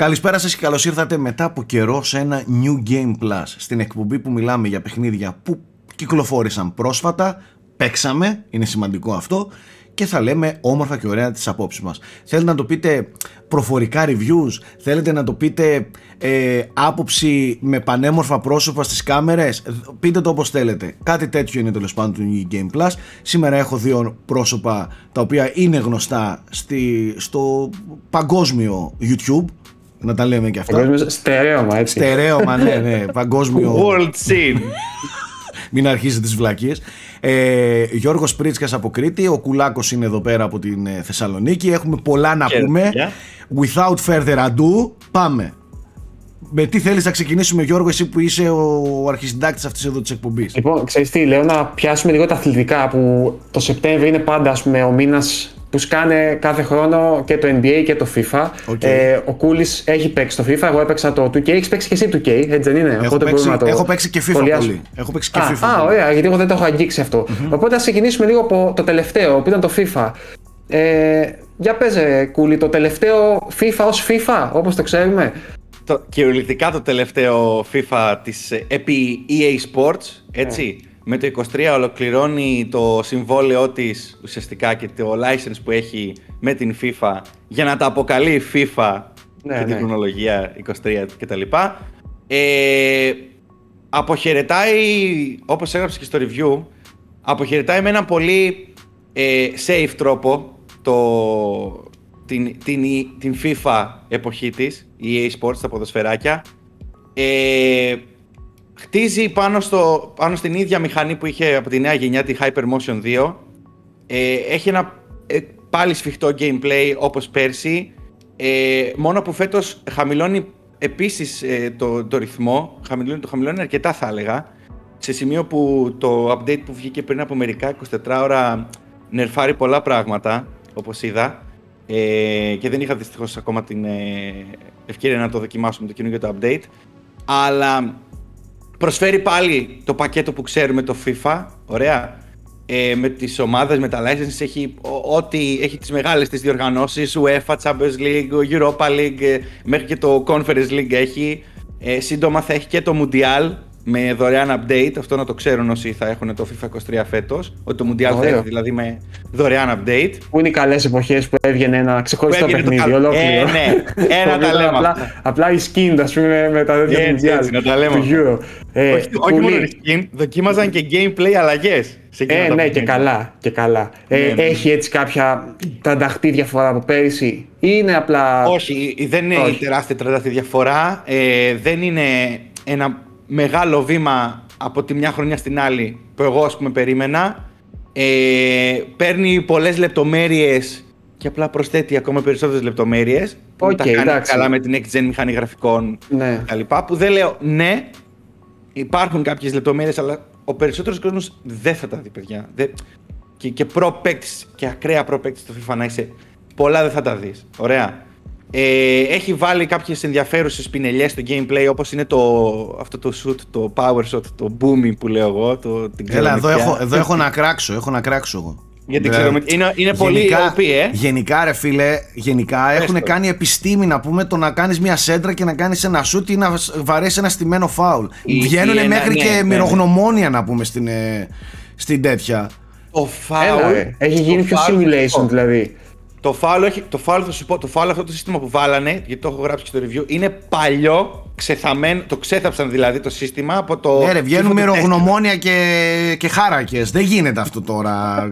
Καλησπέρα σας και καλώς ήρθατε μετά από καιρό σε ένα New Game Plus στην εκπομπή που μιλάμε για παιχνίδια που κυκλοφόρησαν πρόσφατα, παίξαμε, είναι σημαντικό αυτό και θα λέμε όμορφα και ωραία τις απόψεις μας. Θέλετε να το πείτε προφορικά reviews, θέλετε να το πείτε ε, άποψη με πανέμορφα πρόσωπα στις κάμερες, πείτε το όπως θέλετε. Κάτι τέτοιο είναι τέλος πάντων του New Game Plus. Σήμερα έχω δύο πρόσωπα τα οποία είναι γνωστά στη, στο παγκόσμιο YouTube, να τα λέμε και αυτά. Παγκόσμιο στερέωμα, έτσι. Στερέωμα, ναι, ναι. Παγκόσμιο. World scene. Μην αρχίζει τις βλακίες. Ε, Γιώργος Πρίτσκας από Κρήτη, ο Κουλάκος είναι εδώ πέρα από την ε, Θεσσαλονίκη. Έχουμε πολλά να πούμε. Without further ado, πάμε. Με τι θέλεις να ξεκινήσουμε Γιώργο, εσύ που είσαι ο αρχισυντάκτης αυτής εδώ της εκπομπής; Λοιπόν, ξέρεις τι, λέω να πιάσουμε λίγο τα αθλητικά που το Σεπτέμβριο είναι πάντα ας πούμε, ο μήνας που σκάνε κάθε χρόνο και το NBA και το FIFA. Okay. Ε, ο Κούλης έχει παίξει το FIFA, εγώ έπαιξα το 2K. Έχεις παίξει και εσύ 2K, έτσι δεν είναι; Έχω, παίξει, το... έχω παίξει και FIFA πολύ. Έχω παίξει και α, FIFA. Α, ωραία, γιατί εγώ δεν το έχω αγγίξει αυτό. Mm-hmm. Οπότε ας ξεκινήσουμε λίγο από το τελευταίο, που ήταν το FIFA. Ε, για παίζε, Κούλη, το τελευταίο FIFA ως FIFA, όπως το ξέρουμε. Το, κυριολεκτικά το τελευταίο FIFA της ε, επί EA Sports, έτσι. Yeah με το 23 ολοκληρώνει το συμβόλαιό της ουσιαστικά και το license που έχει με την FIFA για να τα αποκαλεί FIFA ναι, και την ναι. χρονολογία 23 κτλ. Ε, αποχαιρετάει, όπως έγραψες και στο review, αποχαιρετάει με έναν πολύ ε, safe τρόπο το, την, την, την FIFA εποχή της, η EA Sports, τα ποδοσφαιράκια. Ε, χτίζει πάνω, στο, πάνω στην ίδια μηχανή που είχε από τη νέα γενιά, τη Hypermotion 2. Ε, έχει ένα ε, πάλι σφιχτό gameplay όπως πέρσι, ε, μόνο που φέτος χαμηλώνει επίσης ε, το, το ρυθμό, χαμηλώνει, το χαμηλώνει αρκετά θα έλεγα, σε σημείο που το update που βγήκε πριν από μερικά 24 ώρα νερφάρει πολλά πράγματα, όπως είδα, ε, και δεν είχα δυστυχώς ακόμα την ευκαιρία να το δοκιμάσουμε το καινούργιο το update, αλλά Προσφέρει πάλι το πακέτο που ξέρουμε το FIFA, ωραία. Ε, με τις ομάδες, με τα licenses, έχει, ό,τι, έχει τις μεγάλες τις διοργανώσεις, UEFA, Champions League, Europa League, ε, μέχρι και το Conference League έχει. Ε, σύντομα θα έχει και το Mundial, με δωρεάν update. Αυτό να το ξέρουν όσοι θα έχουν το FIFA 23 φέτος. Ότι το Mundial θα έχει δηλαδή με δωρεάν update. Πού είναι οι καλές εποχές που έβγαινε ένα ξεχωριστό παιχνίδι, ολόκληρο. Ε, ναι, ένα τα λέμε. Απλά, απλά η skin, ας πούμε, με τα τέτοια έτσι, έτσι, να τα λέμε. Του Euro. Ε, όχι, όχι μόνο η skin, δοκίμαζαν και gameplay αλλαγές. Ε, ναι, και καλά. Και καλά. Ε, ναι, ναι. Έχει έτσι κάποια τρανταχτή διαφορά από πέρυσι, ή είναι απλά. Όχι, δεν είναι όχι. τεράστια τρανταχτή διαφορά. Ε, δεν είναι ένα μεγάλο βήμα από τη μια χρονιά στην άλλη που εγώ ας πούμε περίμενα. Ε, παίρνει πολλές λεπτομέρειες και απλά προσθέτει ακόμα περισσότερες λεπτομέρειες που okay, τα κάνει εντάξει. καλά με την next gen μηχανή γραφικών ναι. λοιπά, Που δεν λέω ναι, υπάρχουν κάποιες λεπτομέρειες αλλά ο περισσότερος κόσμος δεν θα τα δει παιδιά. Δεν... Και, και προ και ακραία προ στο FIFA να είσαι πολλά δεν θα τα δεις. Ωραία. Ε, έχει βάλει κάποιες ενδιαφέρουσες πινελιές στο gameplay όπως είναι το, αυτό το shoot, το power shot, το booming που λέω εγώ. Το, την Έλα, εδώ έχω, εδώ έχω να κράξω, έχω να κράξω εγώ. Γιατί ξέρω, είναι, είναι πολύ OP, ε. Γενικά, ρε φίλε, γενικά έχουν κάνει επιστήμη να πούμε το να κάνεις μια σέντρα και να κάνεις ένα shoot ή να βαρέσεις ένα στημένο φάουλ. Βγαίνουν μέχρι ναι, και ναι, μυρογνωμόνια να πούμε στην, ε, στην τέτοια. Το φάουλ. Έχει γίνει πιο simulation δηλαδή. Το φάουλ, έχει, το φάουλ θα σου πω, το φάουλ αυτό το σύστημα που βάλανε, γιατί το έχω γράψει και στο review, είναι παλιό, ξεθαμένο, το ξέθαψαν δηλαδή το σύστημα από το... Ναι ρε, βγαίνουν μυρογνωμόνια και, και χάρακες, δεν γίνεται αυτό τώρα.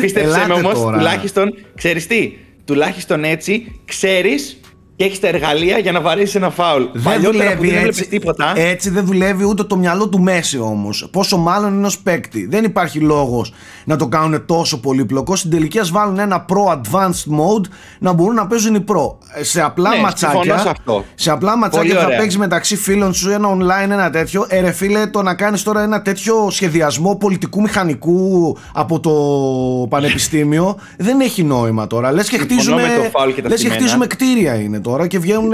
Πίστεψε με όμως, τουλάχιστον, ξέρεις τι, τουλάχιστον έτσι, ξέρεις και έχεις τα εργαλεία για να βαρέσεις ένα φάουλ. Δεν δουλεύει δεν έτσι. Τίποτα. Έτσι δεν δουλεύει ούτε το μυαλό του Μέση όμως. Πόσο μάλλον ενό παίκτη. Δεν υπάρχει λόγος να το κάνουν τόσο πολύπλοκο. Στην τελική ας βάλουν ένα Pro Advanced Mode να μπορούν να παίζουν οι Pro. Σε απλά ναι, ματσάκια. Σε, αυτό. σε απλά ματσάκια θα παίξεις μεταξύ φίλων σου ένα online, ένα τέτοιο. Ε, ρε φίλε, το να κάνεις τώρα ένα τέτοιο σχεδιασμό πολιτικού μηχανικού από το πανεπιστήμιο δεν έχει νόημα τώρα. Λες και χτίζουμε, λες και χτίζουμε κτίρια είναι τώρα και βγαίνουν.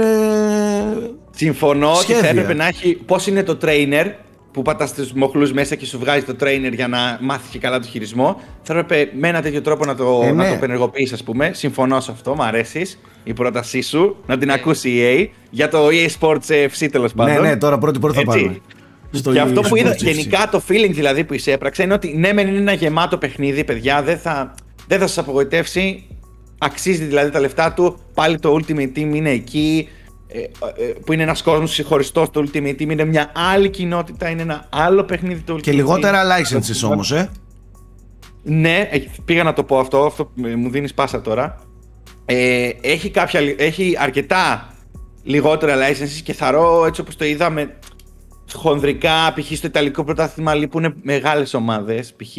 Συμφωνώ ότι θα έπρεπε να έχει. Πώς είναι το trainer, που πατάς τους μοχλούς μέσα και σου βγάζει το trainer για να μάθει και καλά το χειρισμό. Θα έπρεπε με ένα τέτοιο τρόπο να το, Ε, να ναι. το πενεργοποιήσει, ας πούμε. Συμφωνώ σε αυτό, μου αρέσεις η πρότασή σου να την ακούσει η EA για το EA Sports FC τέλος πάντων. Ναι, ναι, τώρα πρώτη πρώτη θα Έτσι. πάρουμε. Στο και αυτό που eSports είδα, FC. γενικά το feeling δηλαδή που εισέπραξε είναι ότι ναι, μεν είναι ένα γεμάτο παιχνίδι, παιδιά, δεν θα, δεν θα σας απογοητεύσει. Αξίζει δηλαδή τα λεφτά του. Πάλι το Ultimate Team είναι εκεί. ε, ε, που είναι ένας κόσμος συγχωριστό το Ultimate Team. Είναι μια άλλη κοινότητα, είναι ένα άλλο παιχνίδι το Ultimate Και Team. λιγότερα licenses όμως, ε. Ναι, ε, πήγα να το πω αυτό, αυτό ε, μου δίνεις πάσα τώρα. Ε, έχει, κάποια, λι- έχει αρκετά λιγότερα licenses και θαρώ έτσι όπως το είδαμε χονδρικά, π.χ. στο Ιταλικό πρωτάθλημα λείπουν μεγάλες ομάδες, π.χ.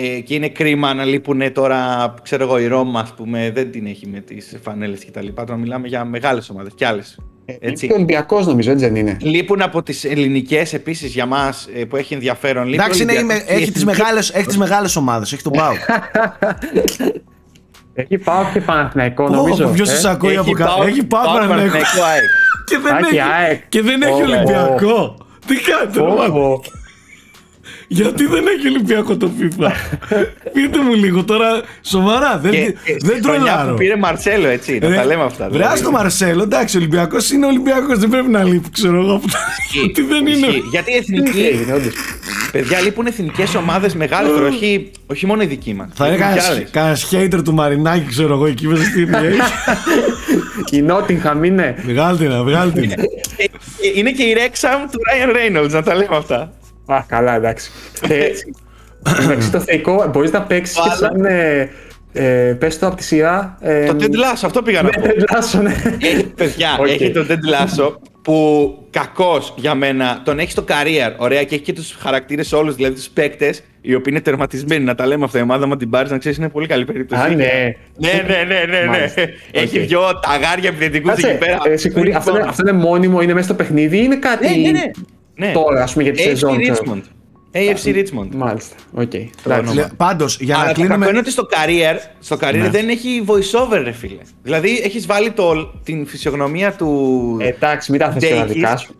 Ε, και είναι κρίμα να λείπουν τώρα, ξέρω εγώ, η Ρώμα, ας πούμε, δεν την έχει με τις φανέλες και τα λοιπά. Τώρα μιλάμε για μεγάλες ομάδες και άλλες. Έτσι. Και ο Ολυμπιακός νομίζω, έτσι δεν είναι. Λείπουν από τις ελληνικές επίσης για μας ε, που έχει ενδιαφέρον. Λείπει ο Εντάξει, ναι, Ολυμπιακός είμαι- και η έχει τις εθνική- μεγάλες έχει τις μεγάλες ομάδες. Έχει τον Πάο. Έχει πάω και Παναθηναϊκό νομίζω. Ποιος ε. σας ακούει Έχει από κάτω; Πάο- Έχει Πάο Πάο Παναθηναϊκό. Παναθηναϊκό, ΑΕΚ. Και δεν Α, και έχει- ΑΕΚ. Και δεν έχει Ω, Ολυμπιακό. Τι κάνετε, Γιατί δεν έχει Ολυμπιακό το FIFA; Πείτε μου λίγο τώρα, σοβαρά. Δεν, Και, και δεν στη χρονιά τρολάρω. που πήρε Μαρσέλο, έτσι, να Ρε, τα λέμε αυτά. Ρε, δηλαδή. ας το Μαρσέλο, εντάξει, ο Ολυμπιακός είναι Ολυμπιακός, δεν πρέπει να λείπει, ξέρω εγώ. Ισχύει, Ότι δεν είναι. ισχύει. Γιατί οι Τι εθνικοί, έγινε, όντως. παιδιά, λείπουν εθνικές ομάδες μεγάλε, όχι, όχι μόνο οι δικοί μας. Θα είναι κανένας hater του Μαρινάκη, ξέρω εγώ, εκεί μέσα στην NBA. Η Νότιγχαμ είναι. Βγάλτε να, βγάλτε να. Είναι και η Wrexham του Ryan Reynolds, να τα λέμε αυτά. Α, καλά, εντάξει. Ε, Εντάξει, το θεϊκό μπορείς να παίξεις και Βάλα. σαν. Ε, ε, πες το από τη σειρά. Ε, Το Ted Lasso, αυτό πήγα να πω. Ναι, Ted Lasso, ναι. Έχει, παιδιά, Οκ. έχει τον Ted Lasso που κακός για μένα τον έχει στο career. Ωραία, και έχει και τους χαρακτήρες όλους, δηλαδή τους παίκτες, οι οποίοι είναι τερματισμένοι. Να τα λέμε αυτά. Η ομάδα μα την πάρει, να ξέρεις, είναι πολύ καλή περίπτωση. Α, ναι. Ναι, ναι, ναι, ναι. ναι. Μάλιστα. Έχει Οκ. δυο ταγάρια επιθετικούς εκεί Κάτσε, πέρα. ε, Σικουρί, αυτό, είναι, αυτό είναι μόνιμο, είναι μέσα στο παιχνίδι ή είναι κάτι Ναι, ναι, ναι. Ναι. τώρα, ας πούμε, για τη AFC σεζόν. ξέρω. Richmond. AFC Richmond. Μάλιστα, οκ. Το Εντάξει. όνομα. Πάντως, για Αλλά να το κακό είναι κλείνουμε. ότι στο career, στο career Ναι. δεν έχει voice-over, ρε φίλε. Δηλαδή, έχεις βάλει το, την φυσιογνωμία του Ε, Εντάξει, μην τα θες και τα Ντέικης, δικά σου.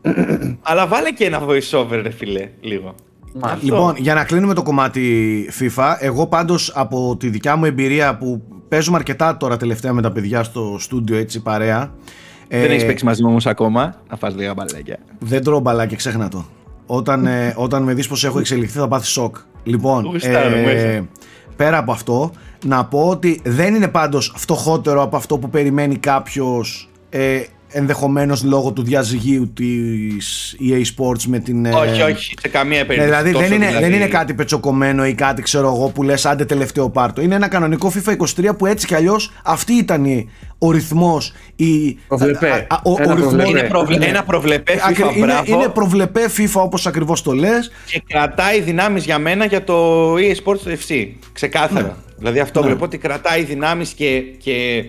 αλλά βάλε και ένα voice-over, ρε φίλε, λίγο. Μάλιστα. Λοιπόν, για να κλείνουμε το κομμάτι FIFA, εγώ πάντως από τη δικιά μου εμπειρία που παίζουμε αρκετά τώρα τελευταία με τα παιδιά στο στούντιο έτσι παρέα. Δεν ε, έχεις παίξει μαζί μου όμως ακόμα, να φας λίγα μπαλάκια. Δεν τρώω μπαλάκι, ξέχνα το. Όταν, ε, όταν με δεις πως έχω εξελιχθεί θα πάθεις σοκ. Λοιπόν, Γουστάρω, μέσα. πέρα από αυτό, να πω ότι δεν είναι πάντως φτωχότερο από αυτό που περιμένει κάποιος ε, ενδεχομένως λόγω του διαζυγίου της EA Sports με την... ε, όχι, όχι, σε καμία ναι, περίπτωση. δηλαδή, Τόσο δεν, είναι, δηλαδή- δεν είναι κάτι πετσοκομμένο ή κάτι ξέρω εγώ που λες άντε τελευταίο πάρτο. Είναι ένα κανονικό FIFA 23 που έτσι κι αλλιώς αυτή ήταν η, ο ρυθμός, η, Προβλεπέ. α, α, ο, Ένα ο ρυθμός- προβλεπέ. Είναι προβλε... ένα προβλεπέ FIFA, Ακρι- είναι, μπράβο, είναι προβλεπέ FIFA όπως ακριβώς το λες και κρατάει δυνάμεις για μένα για το EA Sports FC. Ξεκάθαρα. Ναι. Δηλαδή αυτό βλέπω ότι κρατάει δυνάμεις και, και ε,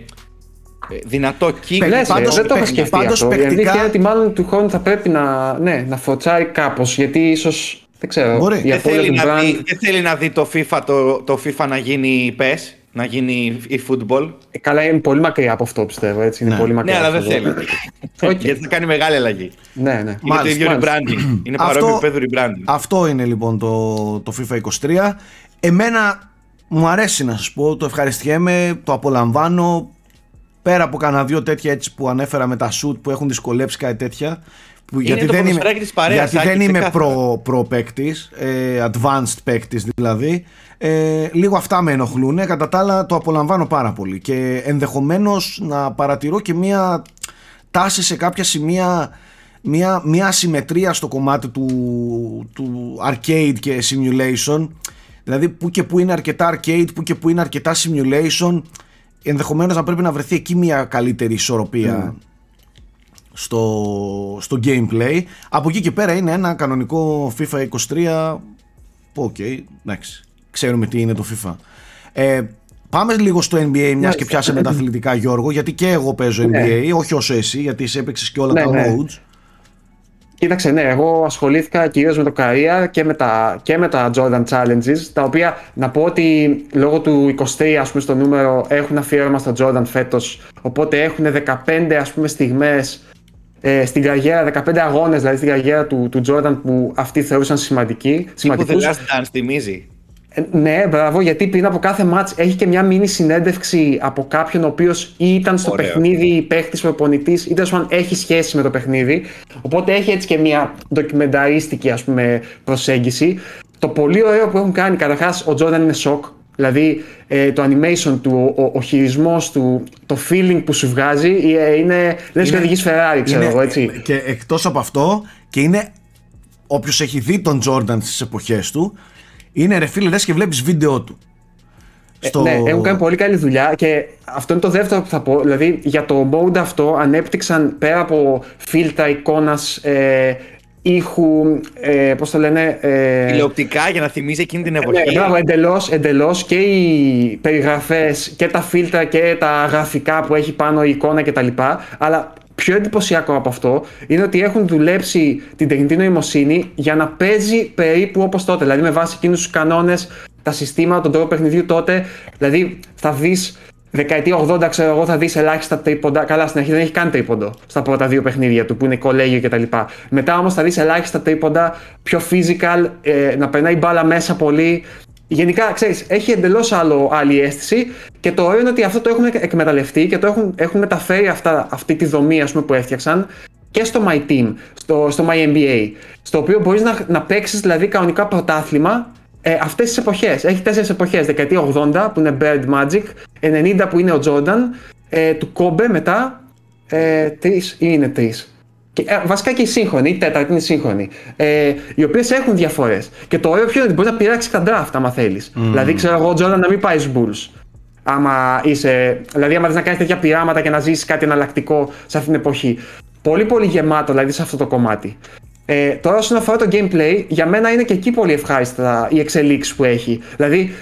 δυνατό κύκλο. Λες, ε, Πάντως, δεν το έχω παικ- σκεφτεί πάντως αυτό. Η παικτικά- αλήθεια είναι ότι μάλλον του χρόνου θα πρέπει να, ναι, να φωτσάρει κάπως, γιατί ίσως, δεν ξέρω, Μπορεί. η δεν, απώλεια θέλει του να brand... δει, δεν θέλει να δει το FIFA, το, το FIFA να γίνει PES, να γίνει e-football. Ε, Καλά, είναι πολύ μακριά από αυτό πιστεύω, έτσι, είναι Ναι. πολύ Ναι, μακριά. αλλά δεν αυτό. θέλει. Οκ. Γιατί θα κάνει μεγάλη αλλαγή. Ναι, ναι. Είναι το Μάλιστα, ίδιο μάλιστα. rebranding. Είναι Αυτό- παρόμοιο επίπεδο rebranding. Αυτό είναι λοιπόν το, το FIFA 23 Εμένα μου αρέσει να σας πω Το ευχαριστιέμαι, το απολαμβάνω Πέρα από κανένα δύο τέτοια έτσι που ανέφερα με τα shoot που έχουν δυσκολέψει κάτι τέτοια που, Είναι το δεν είμαι, ποδοσφαιράκι της παρέας, γιατί Άκη, δεν είμαι ξεκάθαρα. pro, pro παίκτης, ε, advanced παίκτης δηλαδή ε, λίγο αυτά με ενοχλούν κατά τα άλλα το απολαμβάνω πάρα πολύ και ενδεχομένως να παρατηρώ και μία τάση σε κάποια σημεία μια, μια ασυμμετρία στο κομμάτι του, του arcade και simulation δηλαδή που και που είναι αρκετά arcade που και που είναι αρκετά simulation ενδεχομένως να πρέπει να βρεθεί εκεί μια καλύτερη ισορροπία στο, στο gameplay από εκεί και πέρα είναι ένα κανονικό FIFA 23 που οκ, εντάξει ξέρουμε τι είναι το FIFA ε, Πάμε λίγο στο NBA μιας και Μάλιστα. πιάσαμε τα αθλητικά Γιώργο γιατί και εγώ παίζω Ναι. NBA όχι όσο εσύ γιατί εσύ έπαιξες και όλα Ναι, τα ναι. modes Κοίταξε, ναι, εγώ ασχολήθηκα κυρίως με το career και με τα, και με τα Jordan Challenges, τα οποία να πω ότι λόγω του 23 ας πούμε στο νούμερο έχουν αφιέρωμα στο Jordan φέτος, οπότε έχουν 15 ας πούμε στιγμές ε, στην καριέρα, 15 αγώνες δηλαδή στην καριέρα του, του Jordan που αυτοί θεωρούσαν σημαντικοί. Που The Last Dance θυμίζει. Ε, ναι, μπράβο, γιατί πριν από κάθε μάτς έχει και μια μίνι συνέντευξη από κάποιον ο οποίος ή ήταν στο Ωραίο. παιχνίδι παίχτης προπονητής, ή τέλος πάντων έχει σχέση με το παιχνίδι. Οπότε έχει έτσι και μια ντοκιμενταρίστικη ας πούμε, προσέγγιση. Το πολύ ωραίο που έχουν κάνει, καταρχάς, ο Jordan είναι σοκ. Δηλαδή ε, το animation του, ο, ο χειρισμός του, το feeling που σου βγάζει ε, είναι. λες και οδηγεί Ferrari, ξέρω Είναι- εγώ έτσι. Και εκτός από αυτό και είναι όποιος έχει δει τον Τζόρνταν στις εποχές του είναι ρε φίλε λες και βλέπεις βίντεο του. Στο... Ναι, έχουν κάνει πολύ καλή δουλειά και αυτό είναι το δεύτερο που θα πω. Δηλαδή για το mode αυτό ανέπτυξαν πέρα από φίλτρα εικόνας, ε, ήχου, ε, πώς το λένε... Ε, Τηλεοπτικά για να θυμίζει εκείνη την εποχή. ναι, μπράβο, εντελώς, εντελώς και οι περιγραφές και τα φίλτρα και τα γραφικά που έχει πάνω η εικόνα κτλ. Αλλά πιο εντυπωσιακό από αυτό είναι ότι έχουν δουλέψει την τεχνητή νοημοσύνη για να παίζει περίπου όπως τότε. Δηλαδή με βάση εκείνους τους κανόνες, τα συστήματα, τον τρόπο παιχνιδιού τότε. Δηλαδή θα δεις δεκαετία 80, ξέρω εγώ, θα δεις ελάχιστα τρίποντα. Καλά, στην αρχή δεν έχει καν τρίποντο στα πρώτα δύο παιχνίδια του που είναι κολέγιο κτλ. Μετά όμως θα δεις ελάχιστα τρίποντα, πιο physical, ε, να περνάει μπάλα μέσα πολύ. Γενικά, ξέρεις, έχει εντελώς άλλη αίσθηση και το ωραίο είναι ότι αυτό το έχουν εκμεταλλευτεί και το έχουν, έχουν μεταφέρει αυτά, αυτή τη δομή ας πούμε, που έφτιαξαν και στο My Team, στο, στο My NBA. Στο οποίο μπορείς να, να παίξεις δηλαδή κανονικά πρωτάθλημα ε, αυτές τις εποχές. Έχει τέσσερις εποχές. Δεκαετία 80 που είναι Bird Magic, 90 που είναι ο Jordan, ε, του Kobe μετά. Ε, τρεις ή είναι τρεις. Και, ε, βασικά και η σύγχρονη, η τέταρτη είναι η σύγχρονη. Ε, οι οποίες έχουν διαφορές. Και το ωραίο ποιο είναι ότι μπορείς να πειράξεις τα draft άμα θέλεις. Δηλαδή, ξέρω εγώ, ο Jordan να μην πάει στους Bulls. Άμα είσαι. Δηλαδή, άμα θες να κάνεις τέτοια πειράματα και να ζήσεις κάτι εναλλακτικό σε αυτήν την εποχή. Πολύ, πολύ γεμάτο δηλαδή σε αυτό το κομμάτι. Ε, τώρα, όσον αφορά το gameplay, για μένα είναι και εκεί πολύ ευχάριστα οι εξελίξεις που έχει. Δηλαδή,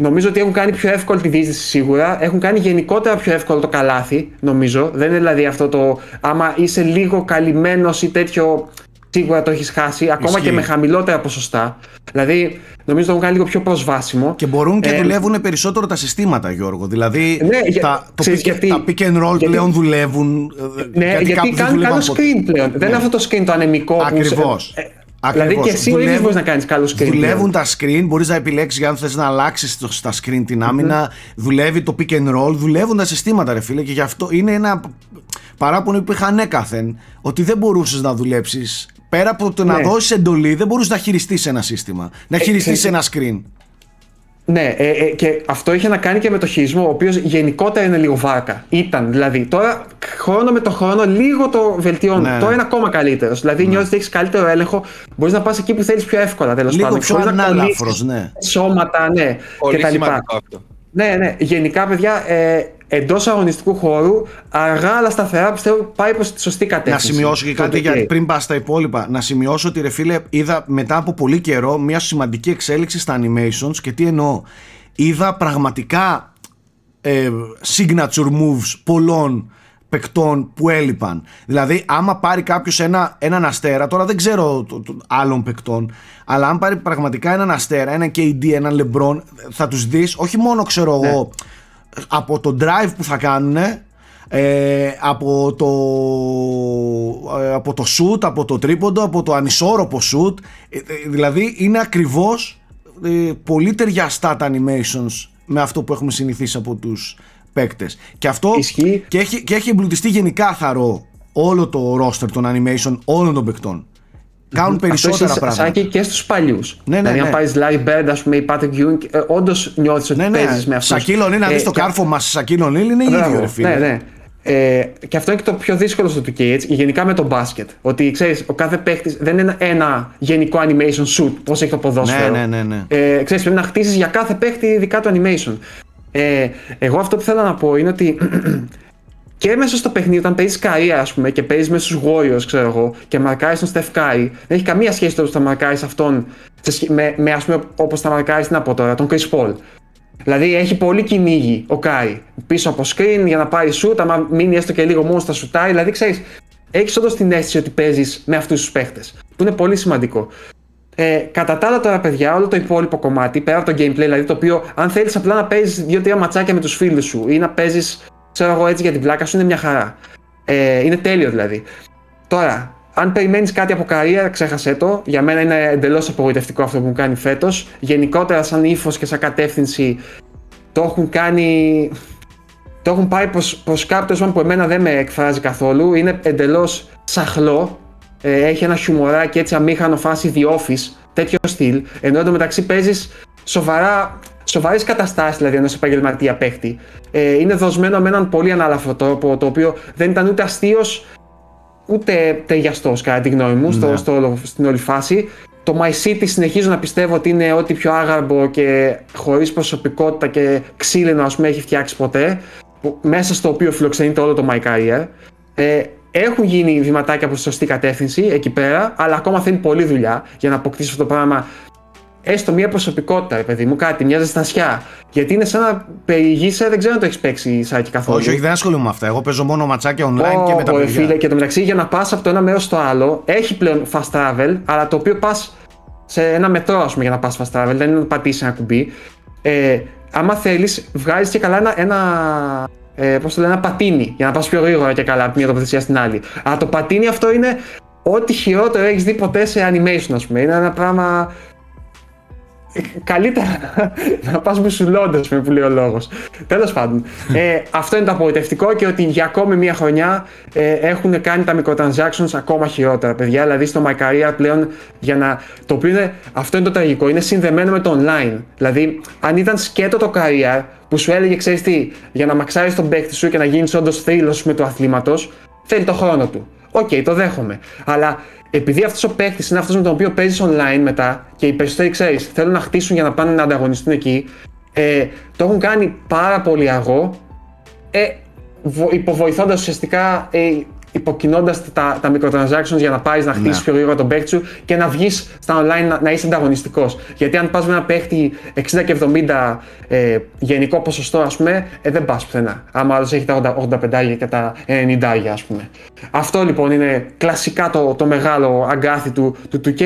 νομίζω ότι έχουν κάνει πιο εύκολη τη δίσδυση σίγουρα. Έχουν κάνει γενικότερα πιο εύκολο το καλάθι, νομίζω. Δεν είναι δηλαδή αυτό το. Άμα είσαι λίγο καλυμμένος ή τέτοιο, σίγουρα το έχεις χάσει. Ακόμα Ισχύει. και με χαμηλότερα ποσοστά. Δηλαδή, νομίζω το έχουν κάνει λίγο πιο προσβάσιμο. Και μπορούν και Ε, δουλεύουν περισσότερο τα συστήματα, Γιώργο. Δηλαδή Ναι, για- τα, το ξέρεις pick, γιατί- τα pick and roll γιατί- πλέον δουλεύουν. ε, Ναι, γιατί, κάπου δεν κάνουν δούλευαν καλό ποτέ. screen πλέον. Δεν είναι αυτό το screen το ανεμικό που. Ακριβώς. ε, ε, Δηλαδή Ακριβώς. και εσύ ο ίδιος Δουλεύουν- μπορείς να κάνεις καλό screen. Δουλεύουν πλέον. τα screen, μπορείς να επιλέξεις για αν θες να αλλάξεις στα screen την άμυνα. Δουλεύει το pick and roll, δουλεύουν τα συστήματα, ρε φίλε. Και γι' αυτό είναι ένα παράπονο που είχα ανέκαθεν ότι δεν μπορούσες να δουλέψεις. Πέρα από το να Ναι. δώσεις εντολή, δεν μπορούσες να χειριστείς ένα σύστημα. Να χειριστείς ξέρεις- ένα screen. Ναι, ε, ε, και αυτό είχε να κάνει και με το χειρισμό, ο οποίος γενικότερα είναι λίγο βάρκα. Ήταν δηλαδή. Τώρα, χρόνο με το χρόνο, λίγο το βελτιώνουν. Ναι, ναι. Τώρα είναι ακόμα καλύτερος. Δηλαδή, νιώθεις ότι έχεις καλύτερο έλεγχο, μπορείς να πας εκεί που θέλεις πιο εύκολα τέλος Λίγο πάντων. πιο χωρίς να ανάλαφρος, κολλήσεις ναι. Σώματα, ναι. Πολύ και τα λοιπά. σημαντικό αυτό. Ναι, ναι. Γενικά, παιδιά, ε, εντός αγωνιστικού χώρου, αργά αλλά σταθερά πιστεύω πάει προς τη σωστή Να κατεύθυνση. σημειώσω και κάτι Οκ. γιατί πριν πας στα υπόλοιπα. Να σημειώσω ότι ρε φίλε, είδα μετά από πολύ καιρό μια σημαντική εξέλιξη στα animations και τι εννοώ. Είδα πραγματικά ε, signature moves πολλών παικτών που έλειπαν. Δηλαδή, άμα πάρει κάποιος ένα, έναν αστέρα, τώρα δεν ξέρω το- το- άλλων παικτών, αλλά αν πάρει πραγματικά έναν αστέρα, έναν KD, έναν LeBron, θα τους δεις όχι μόνο ξέρω εγώ από το drive που θα κάνουν ε, από το ε, από το shoot, από το τρίποντο, από το ανισόρροπο shoot. Ε, ε, δηλαδή είναι ακριβώς ε, πολύ ταιριαστά τα animations με αυτό που έχουμε συνηθίσει από τους παίκτες. Και αυτό Ισχύει. και έχει, και έχει εμπλουτιστεί γενικά θαρό όλο το roster των animation όλων των παικτών κάνουν περισσότερα Αυτό πράγματα Σάκη και στους παλιούς. Ναι, ναι, δηλαδή, ναι. αν πάρεις Larry Bird, ας πούμε, ή Patrick Ewing, ε, όντως νιώθεις ότι ναι, ναι, παίζεις με αυτούς. Σακίλ Ονίλ, να δεις το κάρφο μας Σακίλ Ονίλ είναι Μπράβο, ίδιο ρε φίλε Ναι, ναι. Ε, και αυτό είναι και το πιο δύσκολο στο 2K, έτσι, γενικά με το μπάσκετ. Ότι ξέρεις, ο κάθε παίχτης δεν είναι ένα γενικό animation shoot, πώς έχει το ποδόσφαιρο. Ναι, ναι, ναι, ναι. Ε, ξέρεις, πρέπει να χτίσεις για κάθε παίχτη ειδικά το animation. Ε, εγώ αυτό που θέλω να πω είναι ότι και μέσα στο παιχνίδι, όταν παίζεις καρία, ας πούμε, και παίζεις μέσα στους Warriors, ξέρω εγώ, και μαρκάρεις τον Steph Curry, δεν έχει καμία σχέση το που θα μαρκάρεις αυτόν σε σχέ- με, με ας πούμε, όπως θα μαρκάρεις την από τώρα, τον Chris Paul. Δηλαδή έχει πολύ κυνήγι ο Κάρι πίσω από screen για να πάρει shoot, άμα μείνει έστω και λίγο μόνος θα σουτάρει. Δηλαδή ξέρεις, έχεις όντως την αίσθηση ότι παίζεις με αυτούς τους παίχτες. Που είναι πολύ σημαντικό. Ε, κατά τα άλλα τώρα, παιδιά, όλο το υπόλοιπο κομμάτι, πέρα από το gameplay, δηλαδή το οποίο αν θέλεις απλά να παίζεις δύο-τρία ματσάκια με τους φίλους σου ή να παίζεις, ξέρω εγώ έτσι για την πλάκα σου, είναι μια χαρά. Ε, είναι τέλειο δηλαδή. Τώρα, αν περιμένεις κάτι από καριέρα, ξέχασέ το. Για μένα είναι εντελώς απογοητευτικό αυτό που μου κάνει φέτος. Γενικότερα, σαν ύφος και σαν κατεύθυνση, το έχουν κάνει. Το έχουν πάει προς κάποιο που εμένα δεν με εκφράζει καθόλου. Είναι εντελώς σαχλό. Ε, έχει ένα χιουμοράκι έτσι αμήχανο φάση The Office, τέτοιο στυλ. Ενώ εντωμεταξύ παίζεις σοβαρά σοβαρές καταστάσεις δηλαδή ενός επαγγελματία παίχτη. Ε, είναι δοσμένο με έναν πολύ ανάλαφρο τρόπο, το οποίο δεν ήταν ούτε αστείος ούτε ταιριαστός κατά τη γνώμη μου στο, ναι. στο, στην όλη φάση. Το My City συνεχίζω να πιστεύω ότι είναι ό,τι πιο άγαρμπο και χωρίς προσωπικότητα και ξύλινο, ας πούμε, έχει φτιάξει ποτέ. Μέσα στο οποίο φιλοξενείται όλο το My Career. Ε, έχουν γίνει βηματάκια προς τη σωστή κατεύθυνση εκεί πέρα, αλλά ακόμα θέλει πολλή δουλειά για να αποκτήσει αυτό το πράγμα έστω μια προσωπικότητα, ρε παιδί μου, κάτι, μια ζεστασιά. Γιατί είναι σαν να περιηγείσαι, δεν ξέρω αν το έχεις παίξει σάκι καθόλου. Όχι, όχι, δεν ασχολούμαι με αυτά. Εγώ παίζω μόνο ματσάκια online oh, και με τα παιδιά. Φίλε, και το μεταξύ για να πας από το ένα μέρος στο άλλο, έχει πλέον fast travel, αλλά το οποίο πας σε ένα μετρό, ας πούμε, για να πας fast travel, δεν είναι να πατήσει ένα κουμπί. Ε, άμα θέλεις, βγάζεις και καλά ένα, ένα ε, πώς το λένε, ένα πατίνι για να πας πιο γρήγορα και καλά από μια τοποθεσία στην άλλη. Αλλά το πατίνι αυτό είναι ό,τι χειρότερο έχεις δει ποτέ σε animation, ας πούμε. Είναι ένα πράγμα καλύτερα να πας μουσουλώντα με που λέει ο λόγος. Τέλος πάντων. ε, αυτό είναι το απογοητευτικό και ότι για ακόμη μία χρονιά ε, έχουν κάνει τα microtransactions ακόμα χειρότερα, παιδιά. Δηλαδή στο My Career πλέον για να. Το οποίο είναι, αυτό είναι το τραγικό, είναι συνδεμένο με το online. Δηλαδή, αν ήταν σκέτο το Career που σου έλεγε, ξέρεις τι, για να μαξάρεις τον παίκτη σου και να γίνεις όντως θρύλος με του αθλήματος, θέλει το χρόνο του. OK, okay, το δέχομαι. Αλλά επειδή αυτός ο παίκτης είναι αυτός με τον οποίο παίζεις online μετά και οι περισσότεροι ξέρεις θέλουν να χτίσουν για να πάνε να ανταγωνιστούν εκεί, ε, το έχουν κάνει πάρα πολύ αργό, ε, υποβοηθώντας ουσιαστικά ε, υποκινώντας τα, τα microtransactions για να πάεις να χτίσεις ναι. πιο γρήγορα τον παίκτη σου και να βγεις στα online να, να είσαι ανταγωνιστικός. Γιατί αν πας με ένα παίκτη 60 και 70 ε, γενικό ποσοστό, ας πούμε, ε, δεν πας πουθενά. Άμα άλλος έχει τα 85 και τα 90, ας πούμε. Αυτό λοιπόν είναι κλασικά το, το μεγάλο αγκάθι του, του 2K.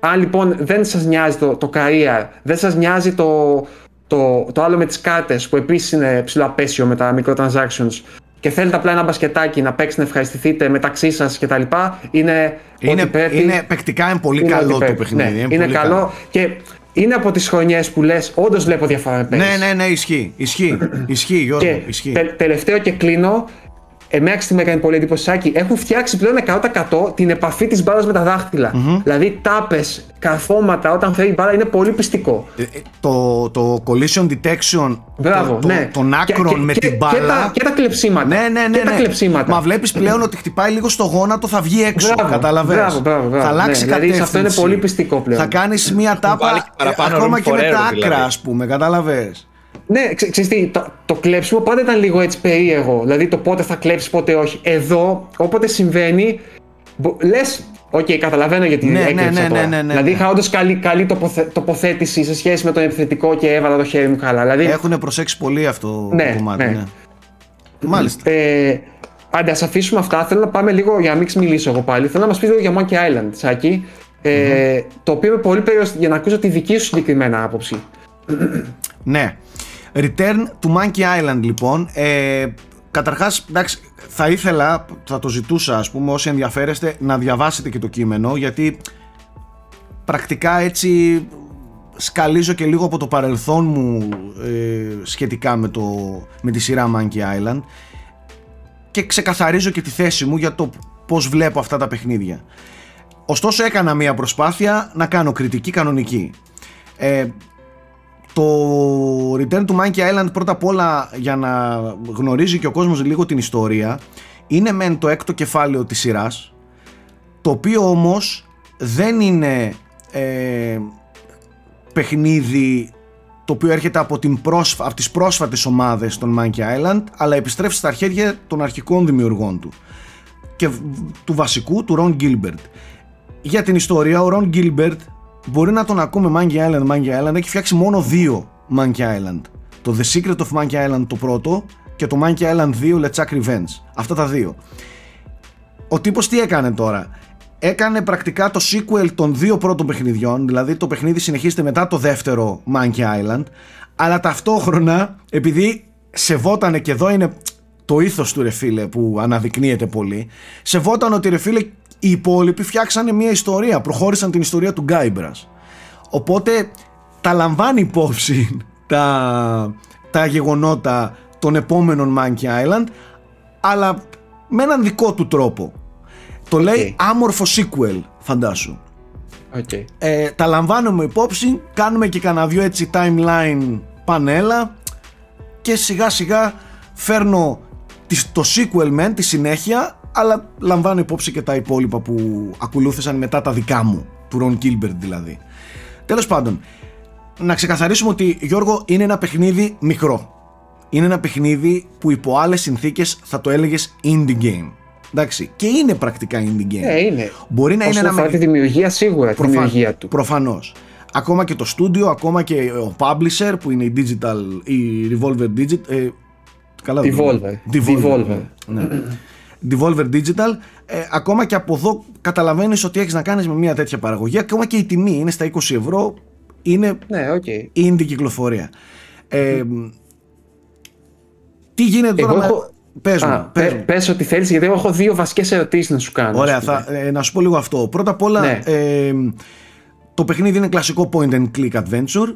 Αν λοιπόν δεν σας νοιάζει το, το career, δεν σας νοιάζει το, το, το άλλο με τις κάρτες που επίσης είναι ψηλό απέσιο με τα microtransactions και θέλετε απλά ένα μπασκετάκι να παίξετε, να ευχαριστηθείτε μεταξύ σας κτλ. Είναι, είναι, πρέπει, είναι παικτικά είναι πολύ καλό το παιχνίδι. Ναι, είναι, είναι καλό. καλό. Και είναι από τις χρονιές που λες, όντως βλέπω διαφορά Ναι, ναι, ναι, ισχύει. Ισχύει, ισχύει Γιώργο. Και ισχύει. Τε, τελευταίο και κλείνω. Εμένα τι με έκανε πολύ εντυπωσιάκι. Έχουν φτιάξει πλέον 100% την επαφή της μπάλας με τα δάχτυλα. Mm-hmm. Δηλαδή τάπες, καρφώματα όταν φέρει μπάλα είναι πολύ πιστικό. Ε, ε, το, το collision detection Μπράβο, το, ναι. των άκρων με την μπάλα. Και τα, και τα κλεψίματα. Ναι, ναι, ναι. Και τα ναι. κλεψίματα. Μα βλέπεις πλέον ότι χτυπάει λίγο στο γόνατο, θα βγει έξω. Καταλαβαίνω. Μπράβο, μπράβο, μπράβο. Θα αλλάξει ναι, κατεύθυνση. Δηλαδή αυτό είναι πολύ πειστικό πλέον. Θα κάνεις μία τάπα ακόμα και με τα άκρα, δηλαδή. ας πούμε. Κατάλαβε. Ναι, ξέρεις τι, το, το κλέψιμο πάντα ήταν λίγο έτσι περίεργο. Δηλαδή το πότε θα κλέψεις, πότε όχι. Εδώ, όποτε συμβαίνει, λες, OK, okay, καταλαβαίνω γιατί ναι, ναι, ναι, ναι, ναι, ναι, Δηλαδή είχα όντως καλή, καλή τοποθε, τοποθέτηση σε σχέση με τον επιθετικό και έβαλα το χέρι μου καλά. Δηλαδή... Έχουν προσέξει πολύ αυτό ναι, το κομμάτι. Ναι. ναι. Μάλιστα. Ε, Άντε, ας αφήσουμε αυτά. Θέλω να πάμε λίγο για να μην μιλήσω εγώ πάλι. Θέλω να μας πεις λίγο για Monkey Island, Σάκη. Ε, mm-hmm. Το οποίο είμαι πολύ περίεργος για να ακούσω τη δική σου συγκεκριμένα άποψη. ναι. Return to Monkey Island λοιπόν. Ε, καταρχάς, εντάξει, θα ήθελα, θα το ζητούσα ας πούμε όσοι ενδιαφέρεστε να διαβάσετε και το κείμενο γιατί πρακτικά έτσι σκαλίζω και λίγο από το παρελθόν μου ε, σχετικά με, το, με τη σειρά Monkey Island και ξεκαθαρίζω και τη θέση μου για το πώς βλέπω αυτά τα παιχνίδια. Ωστόσο έκανα μια προσπάθεια να κάνω κριτική κανονική. Ε, το Return to Monkey Island πρώτα απ' όλα για να γνωρίζει και ο κόσμος λίγο την ιστορία είναι μεν το έκτο κεφάλαιο της σειράς το οποίο όμως δεν είναι ε, παιχνίδι το οποίο έρχεται από, την πρόσφα, από τις πρόσφατες ομάδες των Monkey Island αλλά επιστρέφει στα χέρια των αρχικών δημιουργών του και του βασικού του Ron Gilbert. Για την ιστορία ο Ron Gilbert μπορεί να τον ακούμε Monkey Island, Monkey Island, έχει φτιάξει μόνο δύο Monkey Island. Το The Secret of Monkey Island το πρώτο και το Monkey Island 2 Chuck Revenge. Αυτά τα δύο. Ο τύπος τι έκανε τώρα; Έκανε πρακτικά το sequel των δύο πρώτων παιχνιδιών, δηλαδή το παιχνίδι συνεχίζεται μετά το δεύτερο Monkey Island, αλλά ταυτόχρονα επειδή σεβότανε και εδώ είναι το ήθος του ρε φίλε που αναδεικνύεται πολύ σεβόταν ότι ρε φίλε οι υπόλοιποι φτιάξανε μια ιστορία προχώρησαν την ιστορία του Γκάιμπρας. Οπότε τα λαμβάνει υπόψη τα, τα γεγονότα των επόμενων Monkey Island αλλά με έναν δικό του τρόπο. Το λέει άμορφο sequel φαντάσου. Okay. ε, τα λαμβάνουμε υπόψη κάνουμε και κανένα δυο έτσι timeline πανέλα και σιγά σιγά φέρνω το sequel μεν, τη συνέχεια αλλά λαμβάνω υπόψη και τα υπόλοιπα που ακολούθησαν μετά τα δικά μου του Ron Gilbert δηλαδή τέλος πάντων να ξεκαθαρίσουμε ότι Γιώργο είναι ένα παιχνίδι μικρό είναι ένα παιχνίδι που υπό άλλες συνθήκες θα το έλεγες indie game Εντάξει, και είναι πρακτικά indie game. Ε, είναι. Μπορεί να Όσον είναι ένα αφορά τη δημιουργία σίγουρα, τη δημιουργία του. Προφανώς. Ακόμα και το στούντιο, ακόμα και ο publisher που είναι η Digital, η Revolver Digital. Ε, καλά δεν το λέω. Devolver. Devolver. Ναι. Devolver Digital. Ε, ακόμα και από εδώ καταλαβαίνεις ότι έχεις να κάνεις με μια τέτοια παραγωγή. Ακόμα και η τιμή είναι στα 20 ευρώ. Είναι Ναι, OK. indie κυκλοφορία. Ε, τι γίνεται Εγώ τώρα με... έχω- Πες μου, Α, πες πε- μου. πες ό,τι θέλεις γιατί εγώ έχω δύο βασικές ερωτήσεις να σου κάνω. Ωραία, ας πούμε. θα, ε, να σου πω λίγο αυτό. Πρώτα απ' όλα, Ναι. ε, το παιχνίδι είναι κλασικό point and click adventure.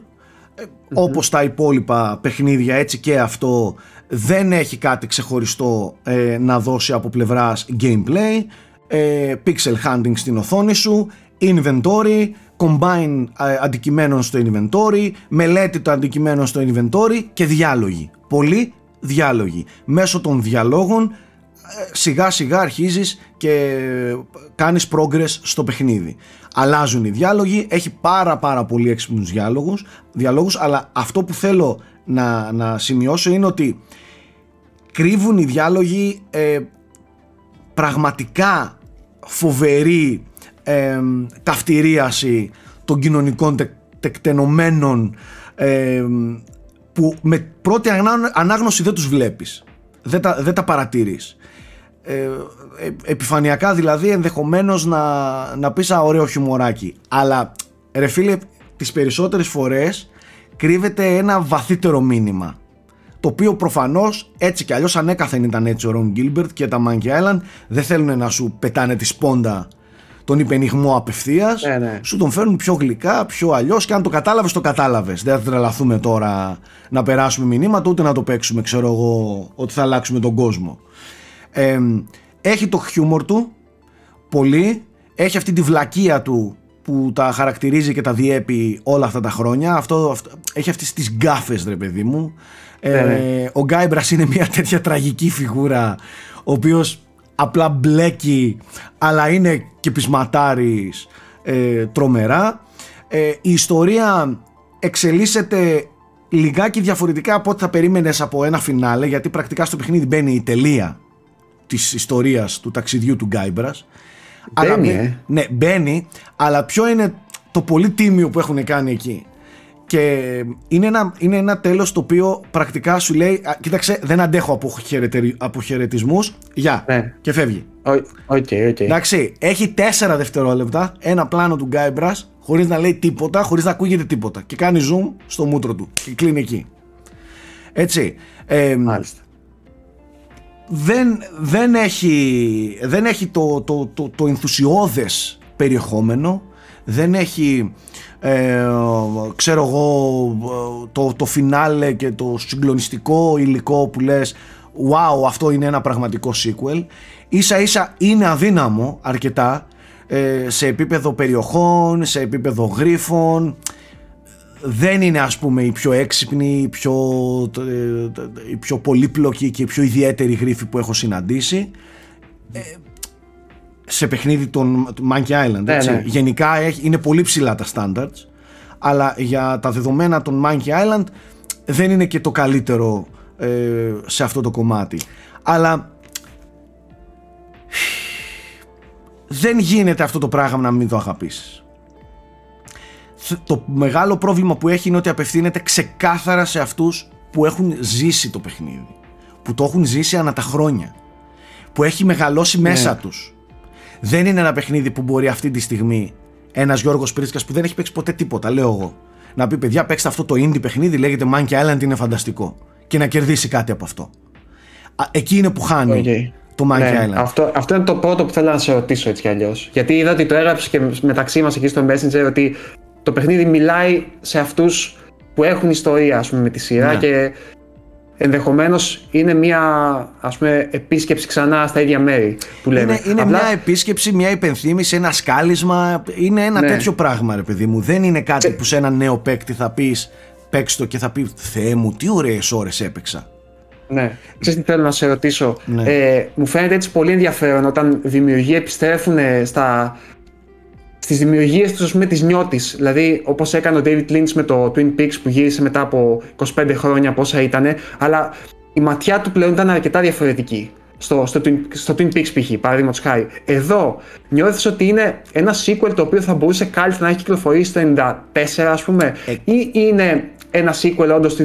Ε, Όπως τα υπόλοιπα παιχνίδια, έτσι και αυτό δεν έχει κάτι ξεχωριστό ε, να δώσει από πλευράς gameplay. Ε, pixel hunting στην οθόνη σου, inventory, combine ε, αντικειμένων στο inventory, μελέτη των αντικειμένων στο inventory και διάλογοι. Πολλοί διάλογοι. Μέσω των διαλόγων ε, σιγά σιγά αρχίζεις και κάνεις progress στο παιχνίδι. Αλλάζουν οι διάλογοι, έχει πάρα πάρα πολύ έξυπνους διάλογους, διαλόγους, αλλά αυτό που θέλω να, να σημειώσω είναι ότι κρύβουν οι διάλογοι ε, πραγματικά φοβερή ε, ταυτηρίαση των κοινωνικών τε, τεκτενωμένων ε, που με πρώτη ανά- ανάγνωση δεν τους βλέπεις δεν τα, δεν τα παρατηρείς. Ε, ε, επιφανειακά δηλαδή ενδεχομένως να, να πεις «Α, ωραίο χιουμοράκι αλλά ρε φίλε τις περισσότερες φορές κρύβεται ένα βαθύτερο μήνυμα το οποίο προφανώς έτσι κι αλλιώς ανέκαθεν ήταν έτσι ο Ρον Γκίλμπερτ και τα Monkey Island δεν θέλουν να σου πετάνε τη σπόντα τον υπενιγμό απευθείας. Ναι, ναι. Σου τον φέρνουν πιο γλυκά, πιο αλλιώς και αν το κατάλαβες, το κατάλαβες. Δεν θα τρελαθούμε τώρα να περάσουμε μηνύματα ούτε να το παίξουμε, ξέρω εγώ, ότι θα αλλάξουμε τον κόσμο. Ε, έχει το χιούμορ του πολύ. Έχει αυτή τη βλακεία του που τα χαρακτηρίζει και τα διέπει όλα αυτά τα χρόνια. Αυτό, αυτό έχει αυτές τις γκάφες ρε παιδί μου. Ε, Ναι, Ο Γκάιμπρας είναι μια τέτοια τραγική φιγούρα ο οποίος απλά μπλέκει αλλά είναι και πεισματάρης ε, τρομερά. Ε, η ιστορία εξελίσσεται λιγάκι διαφορετικά από ό,τι θα περίμενες από ένα φινάλε γιατί πρακτικά στο παιχνίδι μπαίνει η τελεία της ιστορίας του ταξιδιού του Γκάιμπρας. Αλλά Μπαίνει, μπαι- ε. Ναι, μπαίνει, αλλά ποιο είναι το πολύ τίμιο που έχουν κάνει εκεί. Και είναι ένα, είναι ένα τέλος το οποίο πρακτικά σου λέει «Α, κοίταξε δεν αντέχω από, χαιρετερι- από χαιρετισμούς, γεια Ναι. και φεύγει. OK, OK. Εντάξει, έχει 4 δευτερόλεπτα ένα πλάνο του Guybrush χωρίς να λέει τίποτα, χωρίς να ακούγεται τίποτα και κάνει zoom στο μούτρο του και κλείνει εκεί. Έτσι. Ε, Μάλιστα. Δεν, δεν έχει, δεν έχει το, το, το, το ενθουσιώδες περιεχόμενο δεν έχει ε, ξέρω εγώ το, το φινάλε και το συγκλονιστικό υλικό που λες wow αυτό είναι ένα πραγματικό sequel ίσα ίσα είναι αδύναμο αρκετά ε, σε επίπεδο περιοχών, σε επίπεδο γρίφων δεν είναι ας πούμε η πιο έξυπνη, η πιο, ε, η πιο πολύπλοκη και η πιο ιδιαίτερη γρίφη που έχω συναντήσει Ε, σε παιχνίδι των του Monkey Island Ναι, έτσι. ναι. γενικά έχει, είναι πολύ ψηλά τα standards αλλά για τα δεδομένα των Monkey Island δεν είναι και το καλύτερο ε, σε αυτό το κομμάτι αλλά δεν γίνεται αυτό το πράγμα να μην το αγαπήσεις Θ- το μεγάλο πρόβλημα που έχει είναι ότι απευθύνεται ξεκάθαρα σε αυτούς που έχουν ζήσει το παιχνίδι που το έχουν ζήσει ανά τα χρόνια που έχει μεγαλώσει μέσα τους δεν είναι ένα παιχνίδι που μπορεί αυτή τη στιγμή ένας Γιώργος Πρίσκας που δεν έχει παίξει ποτέ τίποτα λέω εγώ να πει παιδιά παίξτε αυτό το indie παιχνίδι λέγεται Monkey Island είναι φανταστικό και να κερδίσει κάτι από αυτό εκεί είναι που χάνει Okay. το Monkey Ναι, Island. αυτό, αυτό είναι το πρώτο που θέλω να σε ρωτήσω έτσι κι αλλιώς. Γιατί είδα ότι το έγραψες και μεταξύ μας εκεί στο Messenger ότι το παιχνίδι μιλάει σε αυτούς που έχουν ιστορία ας πούμε, με τη σειρά Ναι. και ενδεχομένως είναι μια ας πούμε, επίσκεψη ξανά στα ίδια μέρη που λέμε. Είναι, είναι Απλά- μια επίσκεψη, μια υπενθύμηση, ένα σκάλισμα. Είναι ένα Ναι. τέτοιο πράγμα, ρε παιδί μου. Δεν είναι κάτι που σε ένα νέο παίκτη θα πεις παίξ το και θα πει Θεέ μου, τι ωραίες ώρες έπαιξα. Ναι. Ξέρεις τι θέλω να σε ρωτήσω; Ναι. Ε, μου φαίνεται έτσι πολύ ενδιαφέρον όταν δημιουργοί επιστρέφουν στα, στις δημιουργίες τους, ας πούμε, της νιώτης. Δηλαδή, όπως έκανε ο David Lynch με το Twin Peaks που γύρισε μετά από 25 χρόνια πόσα ήτανε, αλλά η ματιά του πλέον ήταν αρκετά διαφορετική. Στο, στο, Twin, στο Twin Peaks π.χ. παραδείγματος χάρη. Εδώ νιώθεις ότι είναι ένα sequel το οποίο θα μπορούσε κάλλιστα να έχει κυκλοφορήσει το 94 ας πούμε Ε. ή είναι ένα sequel όντως του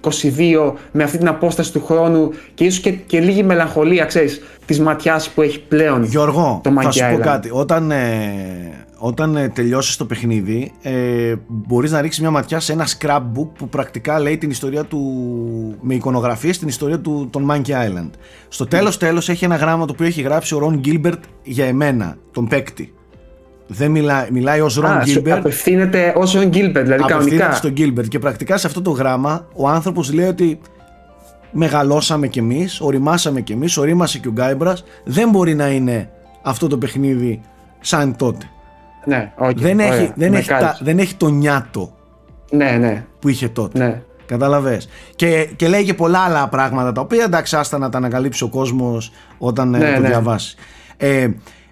2022 με αυτή την απόσταση του χρόνου και ίσως και, και λίγη μελαγχολία ξέρεις της ματιάς που έχει πλέον Γιώργο, το θα Monkey σου πω Island. κάτι. Όταν, ε, όταν ε, τελειώσεις το παιχνίδι, ε, μπορείς να ρίξεις μια ματιά σε ένα scrapbook που πρακτικά λέει την ιστορία του, με εικονογραφίες, την ιστορία του, των Monkey Island. Στο τέλος τέλος έχει ένα γράμμα το οποίο έχει γράψει ο Ron Gilbert για εμένα, τον παίκτη. Δεν μιλάει, μιλάει ως Ron Α, σου Gilbert. απευθύνεται ως Ron Gilbert, δηλαδή Απευθύνεται κανονικά. στον Gilbert και πρακτικά σε αυτό το γράμμα ο άνθρωπος λέει ότι μεγαλώσαμε κι εμείς, οριμάσαμε κι εμείς, ορίμασε και ο Γκάιμπρας δεν μπορεί να είναι αυτό το παιχνίδι σαν τότε. Ναι, okay, δεν, ωραία, έχει, δεν, με έχει τα, κάλυψε. δεν έχει το νιάτο Ναι, ναι, που είχε τότε. ναι. Καταλαβες. Και, και λέει και πολλά άλλα πράγματα τα οποία εντάξει άστα να τα ανακαλύψει ο κόσμος όταν ε, Ναι, το ναι. διαβάσει. Ε,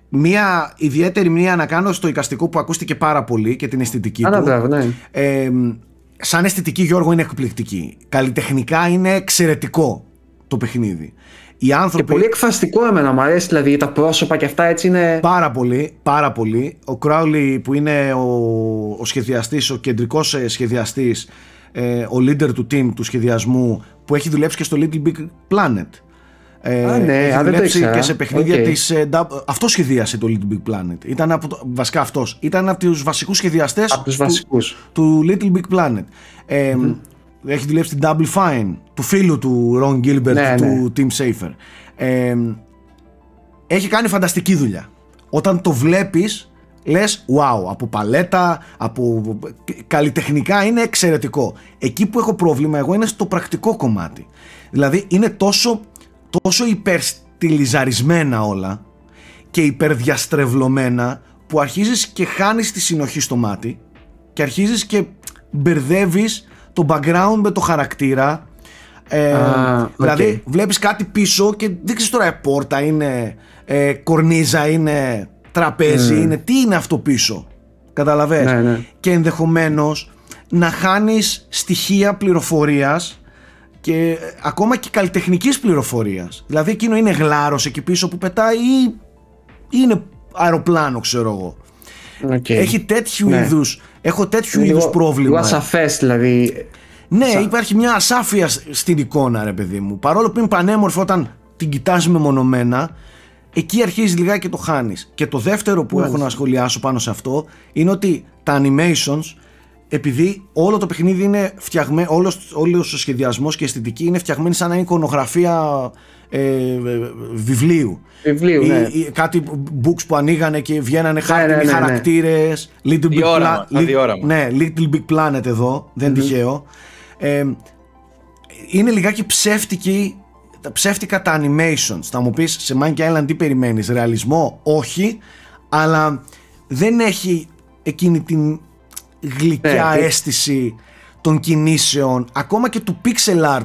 μία ιδιαίτερη μνήμα να κάνω στο εικαστικό που ακούστηκε πάρα πολύ και την αισθητική Άρα, του. μπράβο, ναι. Ε, σαν αισθητική Γιώργο είναι εκπληκτική. Καλλιτεχνικά είναι εξαιρετικό το παιχνίδι. Οι Και άνθρωποι πολύ εκφραστικό εμένα μου αρέσει, δηλαδή τα πρόσωπα και αυτά έτσι είναι... πάρα πολύ, πάρα πολύ. Ο Crowle που είναι ο, ο σχεδιαστής, ο κεντρικός ε, σχεδιαστής, ε, ο leader του team του σχεδιασμού που έχει δουλέψει και στο Little Big Planet. Ε, Α, ναι, έχει α, δεν το δουλέψει ήξερα. και σε παιχνίδια Οκ. της ε, Dub- αυτό σχεδίασε το Little Big Planet ήταν από το, βασικά αυτός ήταν από τους βασικούς σχεδιαστές Από τους του- βασικούς. του Little Big Planet. Ε, Έχει δουλέψει στην Double Fine του φίλου του Ron Gilbert Ναι, του Tim Schafer. Ε, έχει κάνει φανταστική δουλειά. Όταν το βλέπεις λες wow, από παλέτα, από καλλιτεχνικά είναι εξαιρετικό. Εκεί που έχω πρόβλημα εγώ είναι στο πρακτικό κομμάτι. Δηλαδή είναι τόσο, τόσο υπερστιλιζαρισμένα όλα και υπερδιαστρεβλωμένα που αρχίζεις και χάνεις τη συνοχή στο μάτι και αρχίζεις και μπερδεύεις το background με το χαρακτήρα ε, Α, οκ. δηλαδή βλέπεις κάτι πίσω και δεν ξέρεις τώρα ε, πόρτα είναι ε, κορνίζα είναι τραπέζι είναι τι είναι αυτό πίσω κατάλαβες; Ναι, ναι. και ενδεχομένως να χάνεις στοιχεία πληροφορίας και ε, ακόμα και καλλιτεχνικής πληροφορίας δηλαδή εκείνο είναι γλάρος εκεί πίσω που πετάει ή είναι αεροπλάνο ξέρω εγώ Οκ. έχει τέτοιου Ναι. είδους έχω τέτοιου Λίγο- είδους πρόβλημα Λίγο ασαφές δηλαδή. ναι, υπάρχει μια ασάφεια σ- στην εικόνα, ρε παιδί μου. Παρόλο που είναι πανέμορφο όταν την κοιτάς μεμονωμένα, εκεί αρχίζει λιγάκι και το χάνεις. Και το δεύτερο που έχω να σχολιάσω πάνω σε αυτό είναι ότι τα animations, επειδή όλο το παιχνίδι είναι φτιαγμένο, όλος, όλος ο σχεδιασμός και η αισθητική είναι φτιαγμένη σαν να είναι εικονογραφία ε, ε, βιβλίου. Βιβλίου, Ή- ναι. ή κάτι books που ανοίγανε και βγαίνανε χάρτινοι ναι, ναι, ναι. χαρακτήρες. Little Big, Διόραμα, Pla- σαν Li- διόραμα. ναι, Little Big Planet εδώ, δεν τυχαίο. Ε, είναι λιγάκι ψεύτικη, τα ψεύτικα τα animations. Θα μου πεις σε Monkey Island τι περιμένεις, ρεαλισμό, όχι, αλλά δεν έχει εκείνη την γλυκιά Ναι, τι- αίσθηση των κινήσεων, ακόμα και του pixel art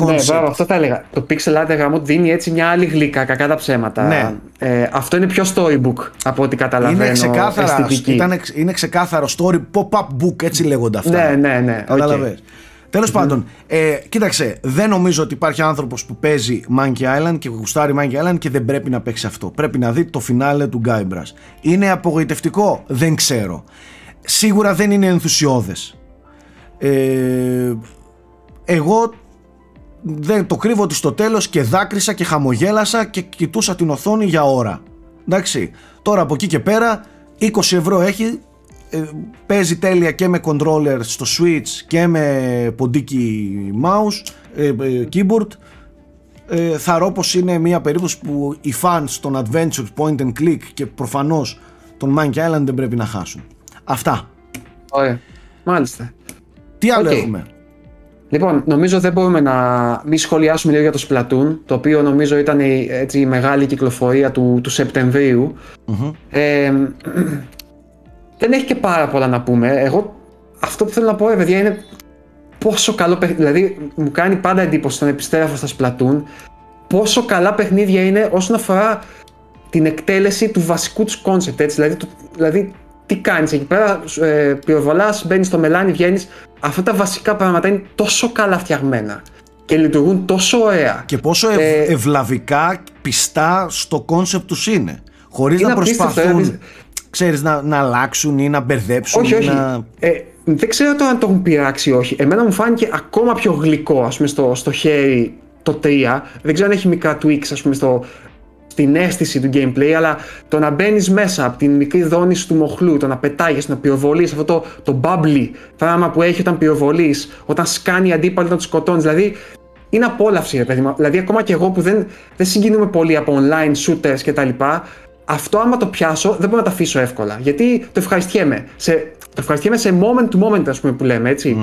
Ναι, concept. μπράβο, αυτό θα έλεγα. Το pixel art γάμο δίνει έτσι μια άλλη γλύκα, κακά τα ψέματα. Ναι. Ε, αυτό είναι πιο storybook από ό,τι καταλαβαίνω. είναι ξεκάθαρα, αισθητική. ήταν, είναι ξεκάθαρο story pop-up book, έτσι λέγονται αυτά. Ναι, ναι, ναι. οκ. Κατάλαβες. Τέλος πάντων, ε, κοίταξε, δεν νομίζω ότι υπάρχει άνθρωπος που παίζει Monkey Island και γουστάρει Monkey Island και δεν πρέπει να παίξει αυτό. Πρέπει να δει το φινάλε του Guybrush. Είναι απογοητευτικό, δεν ξέρω. Σίγουρα δεν είναι ενθουσιώδες. Ε, εγώ δεν το κρύβω ότι στο τέλος και δάκρυσα και χαμογέλασα και κοιτούσα την οθόνη για ώρα. Εντάξει, τώρα από εκεί και πέρα 20 ευρώ έχει, ε, παίζει τέλεια και με controller στο switch και με ποντίκι mouse, ε, ε, keyboard. ε, θα πως είναι μια περίπτωση που οι fans των adventures point and click και προφανώς των Monkey Island δεν πρέπει να χάσουν. Αυτά. Ωραία. Μάλιστα. Τι άλλο Οκ. έχουμε; Λοιπόν, νομίζω δεν μπορούμε να μην σχολιάσουμε λίγο για το Splatoon, το οποίο νομίζω ήταν η, έτσι, η μεγάλη κυκλοφορία του, του Σεπτεμβρίου Μμμ. Ε, δεν έχει και πάρα πολλά να πούμε. Εγώ αυτό που θέλω να πω, ρε παιδιά, είναι πόσο καλό παιχνίδι. Δηλαδή, μου κάνει πάντα εντύπωση όταν επιστρέφω στα Splatoon πόσο καλά παιχνίδια είναι όσον αφορά την εκτέλεση του βασικού τους κόνσεπτ. Έτσι. Δηλαδή, το- δηλαδή, τι κάνεις εκεί πέρα, ε, πυροβολάς, μπαίνεις στο μελάνι, βγαίνεις. Αυτά τα βασικά πράγματα είναι τόσο καλά φτιαγμένα και λειτουργούν τόσο ωραία. Και πόσο ευ- Ε, ευλαβικά πιστά στο κόνσεπτ τους είναι. Χωρίς Είναι να απίστευτο, προσπαθούν, είναι ξέρεις, να, να αλλάξουν ή να μπερδέψουν Όχι, ή όχι. να... Ε, δεν ξέρω τώρα αν το έχουν πειράξει ή όχι. Εμένα μου φάνηκε ακόμα πιο γλυκό, ας πούμε, στο, στο χέρι το 3. Δεν ξέρω αν έχει μικρά tweaks, ας πούμε, στο, στην αίσθηση του gameplay, αλλά το να μπαίνεις μέσα από την μικρή δόνηση του μοχλού, το να πετάγεις, να πυροβολείς, αυτό το, το bubbly πράγμα που έχει όταν πυροβολείς, όταν σκάνει αντίπαλο να τους σκοτώνεις. Δηλαδή, είναι απόλαυση, ρε παιδί μου. Δηλαδή, ακόμα και εγώ που δεν, δεν συγκινούμε πολύ από online shooters κτλ. Αυτό, άμα το πιάσω, δεν μπορώ να το αφήσω εύκολα. Γιατί το ευχαριστιέμαι. Σε, το ευχαριστιέμαι σε moment to moment, ας πούμε, που λέμε έτσι.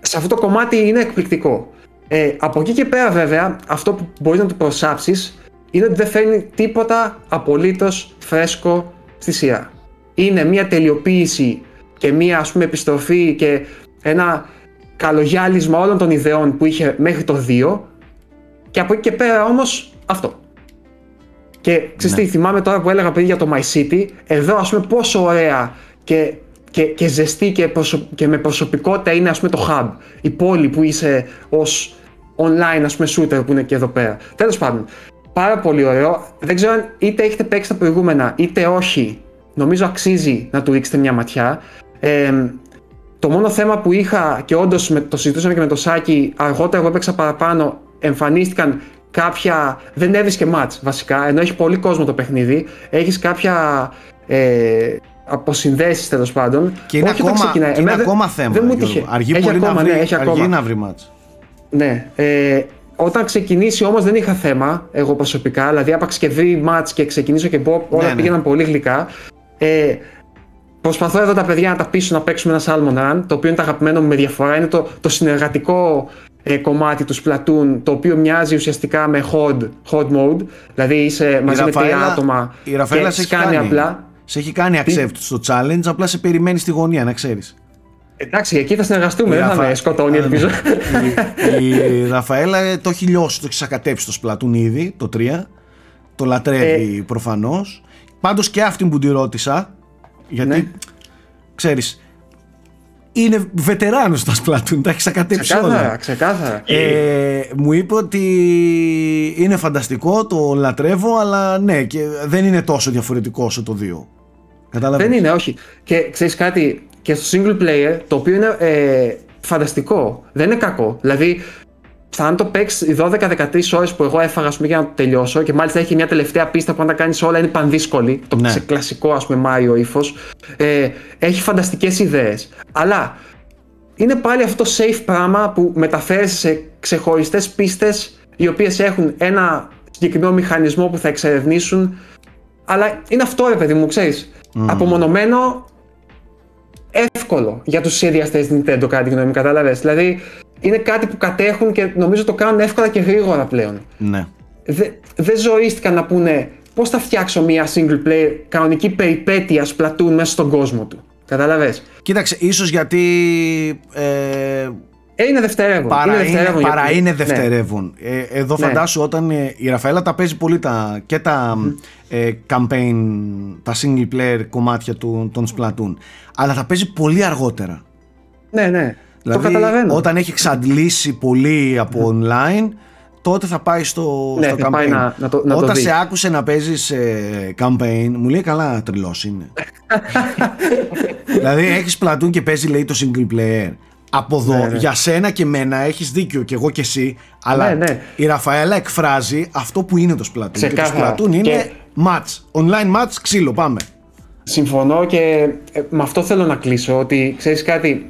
Σε αυτό το κομμάτι είναι εκπληκτικό. Ε, από εκεί και πέρα, βέβαια, αυτό που μπορείς να του προσάψεις είναι ότι δεν φέρνει τίποτα απολύτως φρέσκο στη σειρά. Είναι μια τελειοποίηση και μια ας πούμε επιστροφή και ένα καλογιάλισμα όλων των ιδεών που είχε μέχρι το 2 και από εκεί και πέρα όμως αυτό. Και ξέρεις τι, θυμάμαι τώρα που έλεγα πριν για το My City, εδώ ας πούμε πόσο ωραία και, και, και ζεστή και, προσω- και με προσωπικότητα είναι ας πούμε το hub, η πόλη που είσαι ως online ας πούμε shooter που είναι και εδώ πέρα. Τέλος πάντων, πάρα πολύ ωραίο. Δεν ξέρω αν είτε έχετε παίξει τα προηγούμενα είτε όχι, νομίζω αξίζει να του ρίξετε μια ματιά. Ε, το μόνο θέμα που είχα και όντως το συζητούσαμε και με το Σάκη, αργότερα εγώ έπαιξα παραπάνω, εμφανίστηκαν κάποια. Δεν έβρισκε match βασικά, ενώ έχει πολύ κόσμο το παιχνίδι. Έχεις κάποια. Ε, αποσυνδέσεις τέλος πάντων. Και είναι Όχι όταν ακόμα, ξεκινάει. και είναι Εμένα δεν- ακόμα θέμα. Δεν μου Γιώργο. τύχε. Αργεί Έχει πολύ ακόμα, να βρει, ναι, έχει αργεί ακόμα. να βρει μάτς. Ναι. Ε, όταν ξεκινήσει όμως δεν είχα θέμα εγώ προσωπικά. Δηλαδή άπαξ και βρει μάτς και ξεκινήσω και πω όλα Ναι, ναι. πήγαιναν πολύ γλυκά. Ε, προσπαθώ εδώ τα παιδιά να τα πείσω να παίξουμε ένα Salmon Run, το οποίο είναι το αγαπημένο μου με διαφορά. Είναι το, το συνεργατικό ε, κομμάτι του Splatoon, το οποίο μοιάζει ουσιαστικά με HOD, HOD mode. Δηλαδή είσαι μαζί με τρία άτομα η Ραφαέλα και σε έχει σκάνει κάνει, απλά. σε έχει κάνει accept στο challenge, απλά σε περιμένει στη γωνία, να ξέρεις. Εντάξει, εκεί θα συνεργαστούμε, Η δεν θα Ραφα- με σκοτώνει, Α, ναι. ελπίζω. η, η Ραφαέλα ε, το έχει λιώσει, το έχει σακατέψει το Splatoon ήδη, το 3. Το λατρεύει Ε. προφανώς. Πάντως και αυτή που τη ρώτησα, γιατί Ναι. ξέρεις, είναι βετεράνος στα Splatoon, τα έχει σακατέψει όλα. ξεκάθαρα, ξεκάθαρα. Ε, μου είπε ότι είναι φανταστικό, το λατρεύω, αλλά ναι, και δεν είναι τόσο διαφορετικό όσο το 2. Κατάλαβες. Δεν είναι, όχι. Και ξέρεις κάτι, και στο single player, το οποίο είναι ε, φανταστικό, δεν είναι κακό. Δηλαδή, θα αν το παίξεις οι 12-13 ώρες που εγώ έφαγα ας πούμε, για να το τελειώσω, και μάλιστα έχει μια τελευταία πίστα που αν τα κάνεις όλα είναι πανδύσκολη, το Ναι. σε κλασικό ας πούμε Mario ύφος. Ε, έχει φανταστικές ιδέες. Αλλά είναι πάλι αυτό το safe πράγμα που μεταφέρεσαι σε ξεχωριστές πίστες οι οποίες έχουν ένα συγκεκριμένο μηχανισμό που θα εξερευνήσουν. Αλλά είναι αυτό, ρε παιδί μου, ξέρεις. Απομονωμένο, εύκολο για τους σχεδιαστέ τη Nintendo, κατά τη γνώμη μου, κατάλαβες. Δηλαδή, είναι κάτι που κατέχουν και νομίζω το κάνουν εύκολα και γρήγορα πλέον. Ναι. Δεν δεν ζωήστηκαν να πούνε πώς θα φτιάξω μια single player κανονική περιπέτεια Splatoon μέσα στον κόσμο του. Κατάλαβες. Κοίταξε, ίσως γιατί ε, Ε, είναι δευτερεύον. παρά είναι, δευτερεύον παρά γιατί- είναι ναι. δευτερεύον. Ε, εδώ Ναι. φαντάσου όταν ε, η Ραφαέλα τα παίζει πολύ τα, και τα ε, campaign, τα single player κομμάτια του, των Splatoon, αλλά τα παίζει πολύ αργότερα. Ναι, ναι. Δηλαδή, το καταλαβαίνω. όταν έχει εξαντλήσει πολύ από online, τότε θα πάει στο, Ναι, στο θα campaign. πάει να- να το- να το όταν δει. σε άκουσε να παίζεις ε, campaign, μου λέει καλά τρελός είναι. δηλαδή έχεις Splatoon και παίζει λέει το single player. Από εδώ, Ναι, ναι. για σένα και μένα έχεις δίκιο και εγώ και εσύ, αλλά Ναι, ναι. η Ραφαέλα εκφράζει αυτό που είναι το Splatoon. Και το Ξεκάθαρα. Splatoon είναι Και- match, online match, ξύλο, πάμε. Συμφωνώ και ε, με αυτό θέλω να κλείσω ότι ξέρεις κάτι,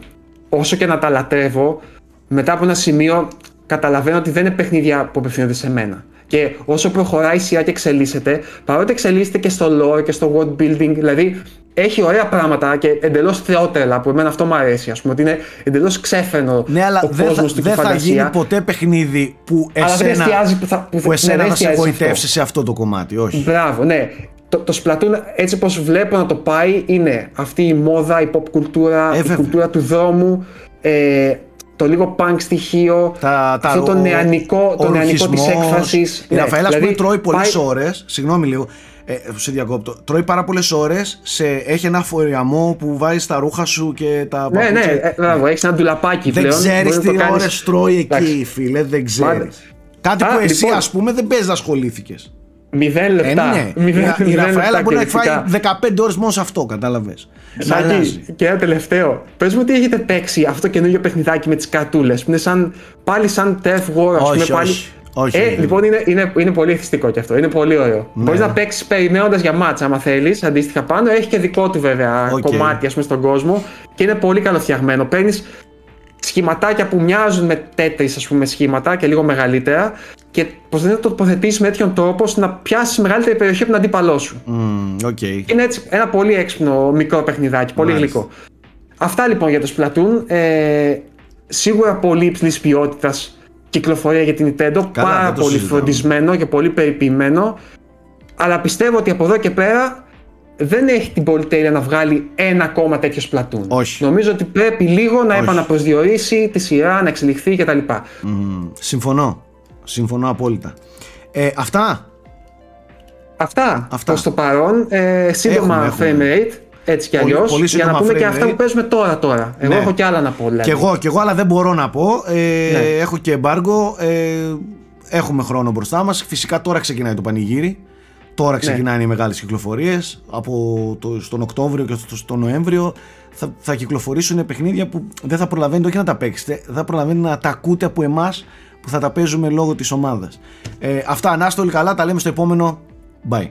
όσο και να τα λατρεύω, μετά από ένα σημείο καταλαβαίνω ότι δεν είναι παιχνίδια που απευθύνονται σε μένα. Και όσο προχωράει η σειρά και εξελίσσεται, παρότι εξελίσσεται και στο lore και στο world building, δηλαδή έχει ωραία πράγματα και εντελώς θεότρελα που εμένα αυτό μου αρέσει. Α πούμε ότι είναι εντελώς ξέφρενο ναι, αλλά ο δεν θα, κόσμος του και η δεν θα φαντασία. γίνει ποτέ παιχνίδι που Αλλά δεν εσένα, εστιάζει που θα- που που θα- εσένα δεν να σε εστιάζει σε βοηθεύσει αυτό. σε αυτό το κομμάτι. Όχι. Μπράβο, ναι. Το, το Splatoon έτσι όπως βλέπω να το πάει είναι αυτή η μόδα, η pop κουλτούρα, Ε, η βέβαια. κουλτούρα του δρόμου, ε, το λίγο punk στοιχείο, Τα, τα, αυτό το ο- νεανικό, ο το νεανικό της ρουχισμός. έκφρασης. Η Ναι, Ραφαέλα, ας δηλαδή, πούμε, τρώει πολλές πάει- ώρες. Συγγνώμη λίγο. Ε, σε διακόπτω. Τρώει πάρα πολλές ώρες. Έχει ένα φοριαμό που βάζει τα ρούχα σου και τα Ναι, ναι, παπούτσια. ε, μπράβο, έχεις ένα ντουλαπάκι Δεν πλέον. ξέρεις μπορείς να το τι κάνεις- ώρες τρώει εκεί, Εντάξει. φίλε. Δεν ξέρεις. Μάλιστα. Κάτι Α, που εσύ, λοιπόν. ας πούμε, δεν παίζεις να ασχολήθηκες. Μηδέν Ε, λεπτά. ναι. Μηδέν- Η- Η μηδέν Ραφαέλα λεπτά μπορεί να εκφάει κυριολεκτικά. 15 ώρες μόνο σε αυτό, κατάλαβες. Σάκη, και ένα τελευταίο. Πες μου τι έχετε παίξει αυτό το καινούργιο παιχνιδάκι με τις καρτούλες που είναι σαν, πάλι σαν Turf War, ας Όχι, πούμε. Πάλι... όχι. Όχι, ε, όχι. λοιπόν, είναι, είναι, είναι πολύ εθιστικό κι αυτό. Είναι πολύ ωραίο. Ναι. Μπορείς να παίξεις περιμένοντας για ματς, άμα θέλεις, αντίστοιχα πάνω. Έχει και δικό του βέβαια Οκ. κομμάτι, ας πούμε, στον κόσμο και είναι πολύ καλοφτιαγμένο. Παίρνεις σχηματάκια που μοιάζουν με Tetris, ας πούμε, σχήματα και λίγο μεγαλύτερα και πώς θα το τοποθετήσεις με τέτοιον τρόπο ώστε να πιάσεις μεγαλύτερη περιοχή από τον αντίπαλό σου. Μμμ, Οκ. Είναι έτσι ένα πολύ έξυπνο μικρό παιχνιδάκι, πολύ Μάλιστα. γλυκό. Αυτά λοιπόν για το Splatoon. Ε, σίγουρα πολύ υψηλής ποιότητας κυκλοφορία για την Nintendo. Καλά, πάρα δεν το πολύ συζητάμε. φροντισμένο και πολύ περιποιημένο. Αλλά πιστεύω ότι από εδώ και πέρα δεν έχει την πολυτέλεια να βγάλει ένα ακόμα τέτοιο Splatoon. Όχι. Νομίζω ότι πρέπει λίγο να Όχι. επαναπροσδιορίσει τη σειρά, να εξελιχθεί κτλ. Μμμ, Συμφωνώ. Συμφωνώ απόλυτα. Ε, αυτά. Αυτά, Αυτά. προς το παρόν. Ε, σύντομα Έχουμε, έχουμε. frame rate, έτσι κι Πολύ- αλλιώς. πολύ Για να σύντομα πούμε και frame αυτά rate. που παίζουμε τώρα τώρα. Εγώ Ναι. έχω κι άλλα να πω. Δηλαδή. Κι εγώ, κι εγώ, αλλά δεν μπορώ να πω. Ε, Ναι. Έχω και εμπάργκο. Ε, έχουμε χρόνο μπροστά μας. Φυσικά τώρα ξεκινάει το πανηγύρι. Τώρα ξεκινάνε οι μεγάλες κυκλοφορίες. Από το, στον Οκτώβριο και στο, στον Νοέμβριο θα, θα κυκλοφορήσουν παιχνίδια που δεν θα προλαβαίνετε όχι να τα παίξετε, δεν θα προλαβαίνετε να τα ακούτε από εμάς που θα τα παίζουμε λόγω της ομάδας. Ε, αυτά, να είστε όλοι καλά, τα λέμε στο επόμενο. Bye.